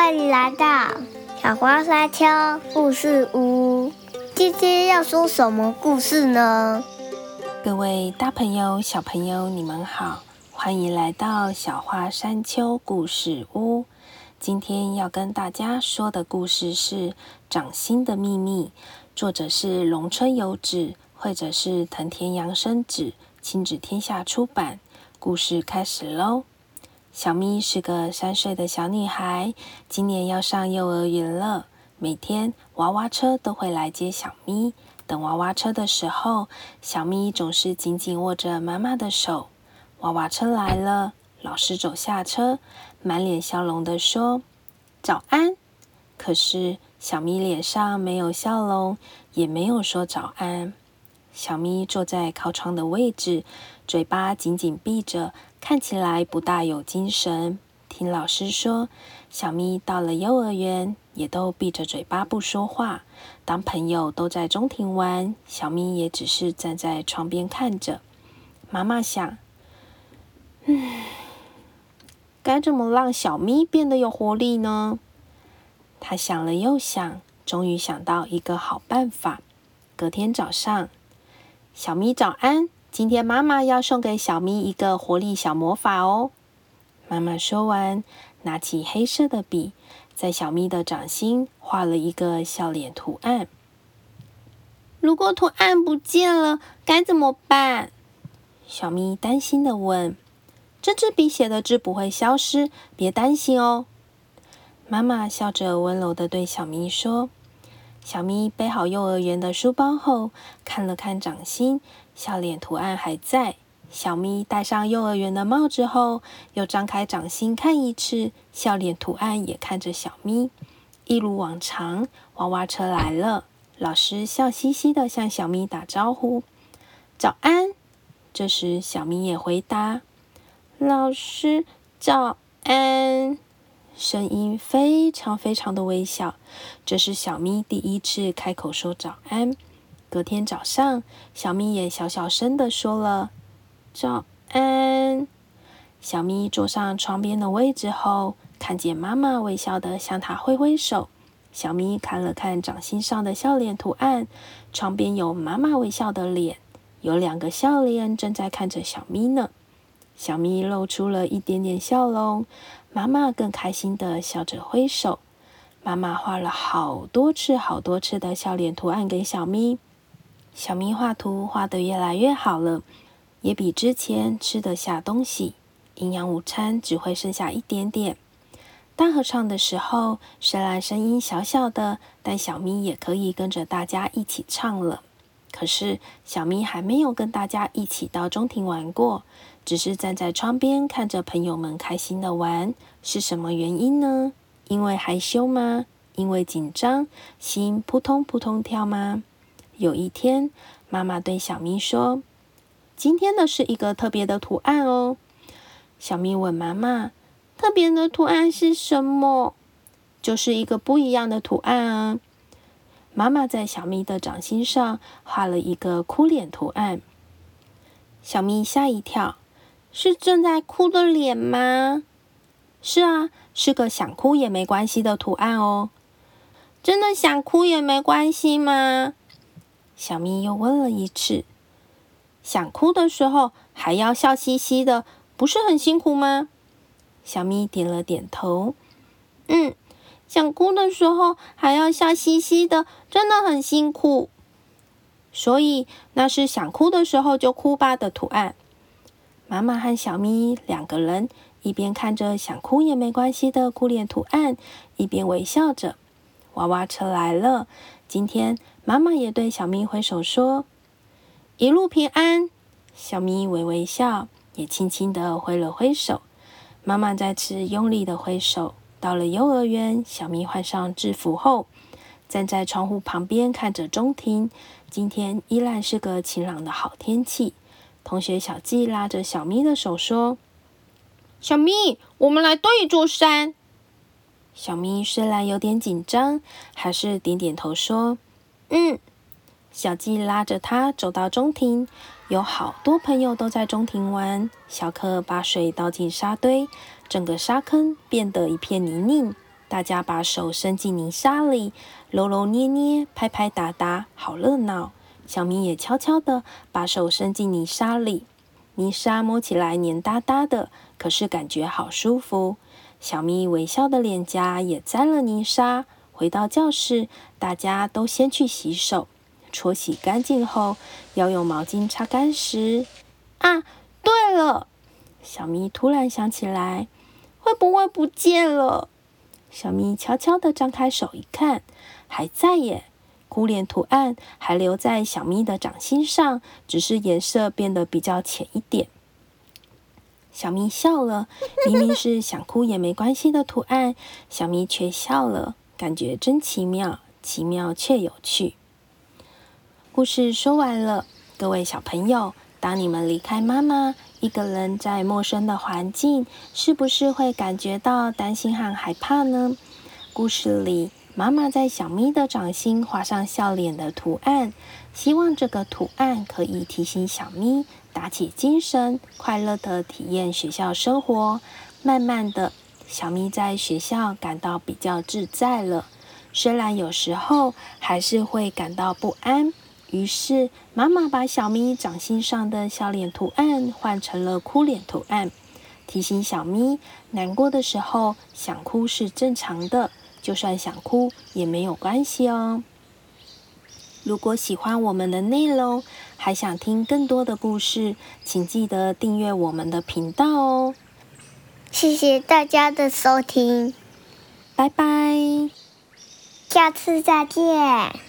欢迎来到小花山丘故事屋。今天要说什么故事呢？各位大朋友、小朋友，你们好，欢迎来到小花山丘故事屋。今天要跟大家说的故事是《掌心的秘密》，作者是龙春有子，或者是藤田洋生子，亲子天下出版。故事开始喽！小咪是个三岁的小女孩，今年要上幼儿园了。每天娃娃车都会来接小咪。等娃娃车的时候，小咪总是紧紧握着妈妈的手。娃娃车来了，老师走下车，满脸笑容的说：“早安。”可是小咪脸上没有笑容，也没有说早安。小咪坐在靠窗的位置，嘴巴紧紧闭着。看起来不大有精神。听老师说，小咪到了幼儿园，也都闭着嘴巴不说话。当朋友都在中庭玩，小咪也只是站在窗边看着。妈妈想，嗯，该怎么让小咪变得有活力呢？她想了又想，终于想到一个好办法。隔天早上，小咪早安。今天妈妈要送给小咪一个活力小魔法哦。妈妈说完，拿起黑色的笔，在小咪的掌心画了一个笑脸图案。如果图案不见了，该怎么办？小咪担心的问。这支笔写的字不会消失，别担心哦。妈妈笑着温柔的对小咪说。小咪背好幼儿园的书包后，看了看掌心。笑脸图案还在。小咪戴上幼儿园的帽子后，又张开掌心看一次，笑脸图案也看着小咪。一如往常，娃娃车来了，老师笑嘻嘻的向小咪打招呼：“早安。”这时，小咪也回答：“老师早安。”声音非常非常的微小。这是小咪第一次开口说早安。隔天早上，小咪也小小声的说了“早安”。小咪坐上床边的位置后，看见妈妈微笑的向她挥挥手。小咪看了看掌心上的笑脸图案，床边有妈妈微笑的脸，有两个笑脸正在看着小咪呢。小咪露出了一点点笑容，妈妈更开心的笑着挥手。妈妈画了好多次、好多次的笑脸图案给小咪。小咪画图画得越来越好了，也比之前吃得下东西。营养午餐只会剩下一点点。大合唱的时候，虽然声音小小的，但小咪也可以跟着大家一起唱了。可是小咪还没有跟大家一起到中庭玩过，只是站在窗边看着朋友们开心的玩。是什么原因呢？因为害羞吗？因为紧张，心扑通扑通跳吗？有一天，妈妈对小咪说：“今天的是一个特别的图案哦。”小咪问妈妈：“特别的图案是什么？”“就是一个不一样的图案啊。”妈妈在小咪的掌心上画了一个哭脸图案。小咪吓一跳：“是正在哭的脸吗？”“是啊，是个想哭也没关系的图案哦。”“真的想哭也没关系吗？”小咪又问了一次：“想哭的时候还要笑嘻嘻的，不是很辛苦吗？”小咪点了点头：“嗯，想哭的时候还要笑嘻嘻的，真的很辛苦。所以那是想哭的时候就哭吧的图案。”妈妈和小咪两个人一边看着想哭也没关系的哭脸图案，一边微笑着。娃娃车来了，今天。妈妈也对小咪挥手说：“一路平安。”小咪微微笑，也轻轻的挥了挥手。妈妈再次用力的挥手。到了幼儿园，小咪换上制服后，站在窗户旁边看着中庭。今天依然是个晴朗的好天气。同学小季拉着小咪的手说：“小咪，我们来堆一座山。”小咪虽然有点紧张，还是点点头说。嗯，小季拉着他走到中庭，有好多朋友都在中庭玩。小克把水倒进沙堆，整个沙坑变得一片泥泞。大家把手伸进泥沙里，揉揉捏捏，拍拍打打，好热闹。小咪也悄悄地把手伸进泥沙里，泥沙摸起来黏哒哒的，可是感觉好舒服。小咪微笑的脸颊也沾了泥沙。回到教室，大家都先去洗手，搓洗干净后，要用毛巾擦干时，啊，对了，小咪突然想起来，会不会不见了？小咪悄悄地张开手一看，还在耶！哭脸图案还留在小咪的掌心上，只是颜色变得比较浅一点。小咪笑了，明明是想哭也没关系的图案，小咪却笑了。感觉真奇妙，奇妙却有趣。故事说完了，各位小朋友，当你们离开妈妈，一个人在陌生的环境，是不是会感觉到担心和害怕呢？故事里，妈妈在小咪的掌心画上笑脸的图案，希望这个图案可以提醒小咪打起精神，快乐的体验学校生活。慢慢的。小咪在学校感到比较自在了，虽然有时候还是会感到不安。于是妈妈把小咪掌心上的笑脸图案换成了哭脸图案，提醒小咪难过的时候想哭是正常的，就算想哭也没有关系哦。如果喜欢我们的内容，还想听更多的故事，请记得订阅我们的频道哦。谢谢大家的收听，拜拜，下次再见。